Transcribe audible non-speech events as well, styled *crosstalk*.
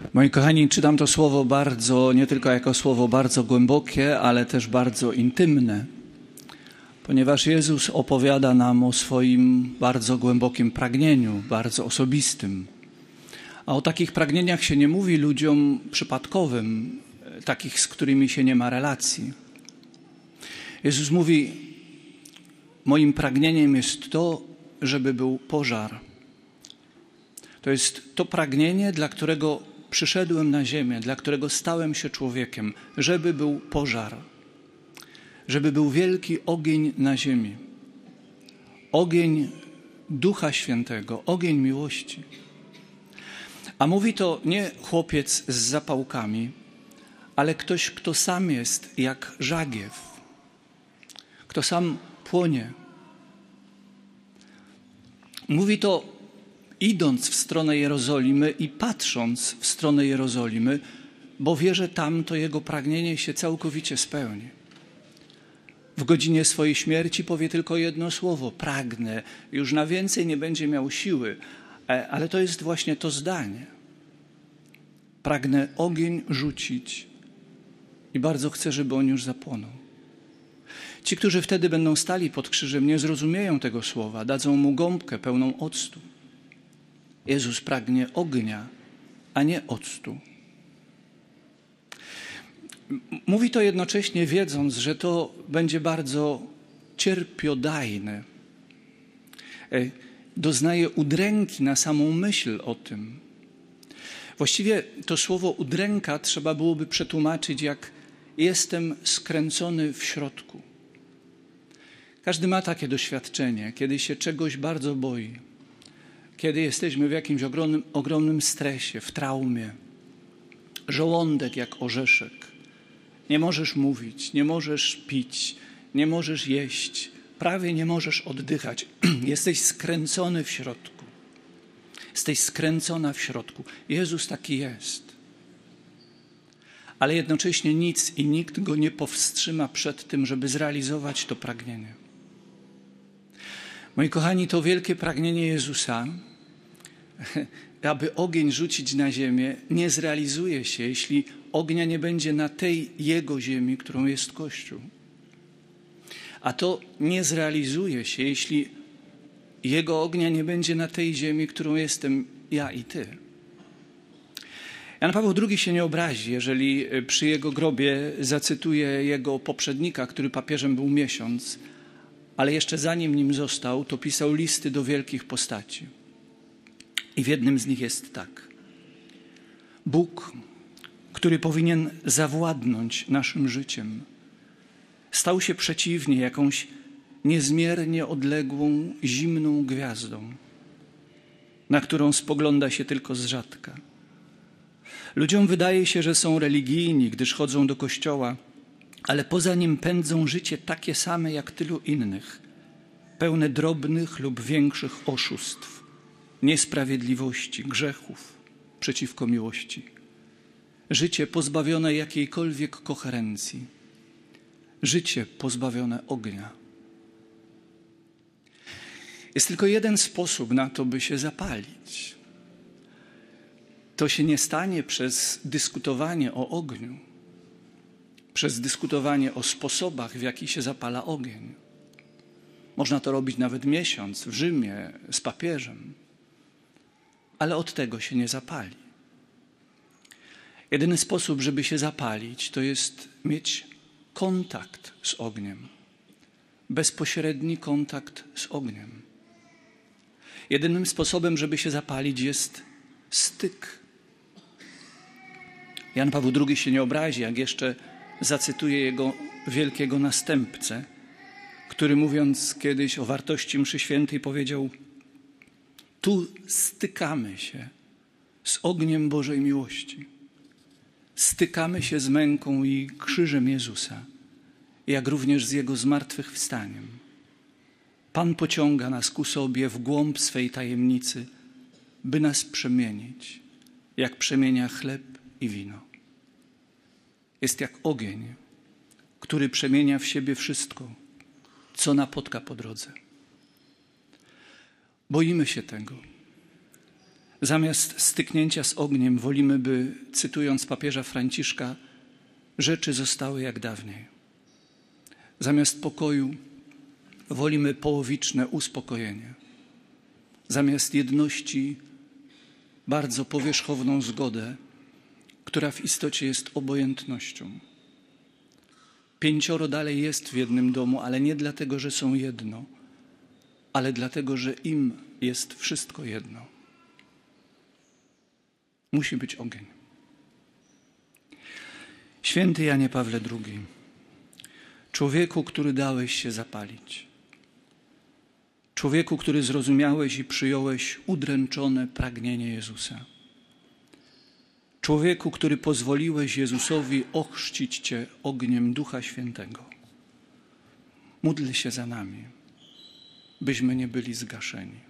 Moi kochani, czytam to słowo bardzo, nie tylko jako słowo bardzo głębokie, ale też bardzo intymne, ponieważ Jezus opowiada nam o swoim bardzo głębokim pragnieniu, bardzo osobistym. A o takich pragnieniach się nie mówi ludziom przypadkowym, takich, z którymi się nie ma relacji. Jezus mówi: Moim pragnieniem jest to, żeby był pożar. To jest to pragnienie, dla którego przyszedłem na ziemię, dla którego stałem się człowiekiem, żeby był pożar, żeby był wielki ogień na ziemi. Ogień Ducha Świętego, ogień miłości. A mówi to nie chłopiec z zapałkami, ale ktoś, kto sam jest jak żagiew, kto sam płonie. Mówi to idąc w stronę Jerozolimy i patrząc w stronę Jerozolimy, bo wie, że tam to jego pragnienie się całkowicie spełni. W godzinie swojej śmierci powie tylko jedno słowo: pragnę. Już na więcej nie będzie miał siły, e, ale to jest właśnie to zdanie. Pragnę ogień rzucić i bardzo chcę, żeby on już zapłonął. Ci, którzy wtedy będą stali pod krzyżem, nie zrozumieją tego słowa, dadzą mu gąbkę pełną octu. Jezus pragnie ognia, a nie octu. Mówi to jednocześnie wiedząc, że to będzie bardzo cierpiodajne. E, doznaje udręki na samą myśl o tym. Właściwie to słowo udręka trzeba byłoby przetłumaczyć jak jestem skręcony w środku. Każdy ma takie doświadczenie, kiedy się czegoś bardzo boi kiedy jesteśmy w jakimś ogromnym, ogromnym stresie, w traumie. Żołądek jak orzeszek. Nie możesz mówić, nie możesz pić, nie możesz jeść, prawie nie możesz oddychać. *clears throat* Jesteś skręcony w środku. Jesteś skręcona w środku. Jezus taki jest. Ale jednocześnie nic i nikt go nie powstrzyma przed tym, żeby zrealizować to pragnienie. Moi kochani, to wielkie pragnienie Jezusa *laughs* aby ogień rzucić na ziemię, nie zrealizuje się, jeśli ognia nie będzie na tej Jego ziemi, którą jest Kościół. A to nie zrealizuje się, jeśli Jego ognia nie będzie na tej ziemi, którą jestem ja i Ty. Jan Paweł II się nie obrazi, jeżeli przy jego grobie zacytuję jego poprzednika, który papieżem był miesiąc, ale jeszcze zanim nim został, to pisał listy do wielkich postaci. I w jednym z nich jest tak. Bóg, który powinien zawładnąć naszym życiem, stał się przeciwnie jakąś niezmiernie odległą, zimną gwiazdą, na którą spogląda się tylko z rzadka. Ludziom wydaje się, że są religijni, gdyż chodzą do kościoła, ale poza nim pędzą życie takie same jak tylu innych, pełne drobnych lub większych oszustw niesprawiedliwości, grzechów przeciwko miłości. Życie pozbawione jakiejkolwiek koherencji. Życie pozbawione ognia. Jest tylko jeden sposób na to, by się zapalić. To się nie stanie przez dyskutowanie o ogniu, przez dyskutowanie o sposobach, w jaki się zapala ogień. Można to robić nawet miesiąc w Rzymie z papieżem ale od tego się nie zapali. Jedyny sposób, żeby się zapalić, to jest mieć kontakt z ogniem. Bezpośredni kontakt z ogniem. Jedynym sposobem, żeby się zapalić, jest styk. Jan Paweł II się nie obrazi, jak jeszcze zacytuję jego wielkiego następcę, który mówiąc kiedyś o wartości mszy świętej powiedział: tu stykamy się z ogniem Bożej miłości. Stykamy się z męką i krzyżem Jezusa, jak również z Jego zmartwychwstaniem. Pan pociąga nas ku sobie w głąb swej tajemnicy, by nas przemienić, jak przemienia chleb i wino. Jest jak ogień, który przemienia w siebie wszystko, co napotka po drodze. Boimy się tego. Zamiast styknięcia z ogniem wolimy, by, cytując papieża Franciszka, rzeczy zostały jak dawniej. Zamiast pokoju wolimy połowiczne uspokojenie. Zamiast jedności bardzo powierzchowną zgodę, która w istocie jest obojętnością. Pięcioro dalej jest w jednym domu, ale nie dlatego, że są jedno, ale dlatego, że im jest wszystko jedno. Musi być ogień. Święty Janie Pawle II, człowieku, który dałeś się zapalić, człowieku, który zrozumiałeś i przyjąłeś udręczone pragnienie Jezusa, człowieku, który pozwoliłeś Jezusowi ochrzcić Cię ogniem Ducha Świętego. Módl się za nami, byśmy nie byli zgaszeni.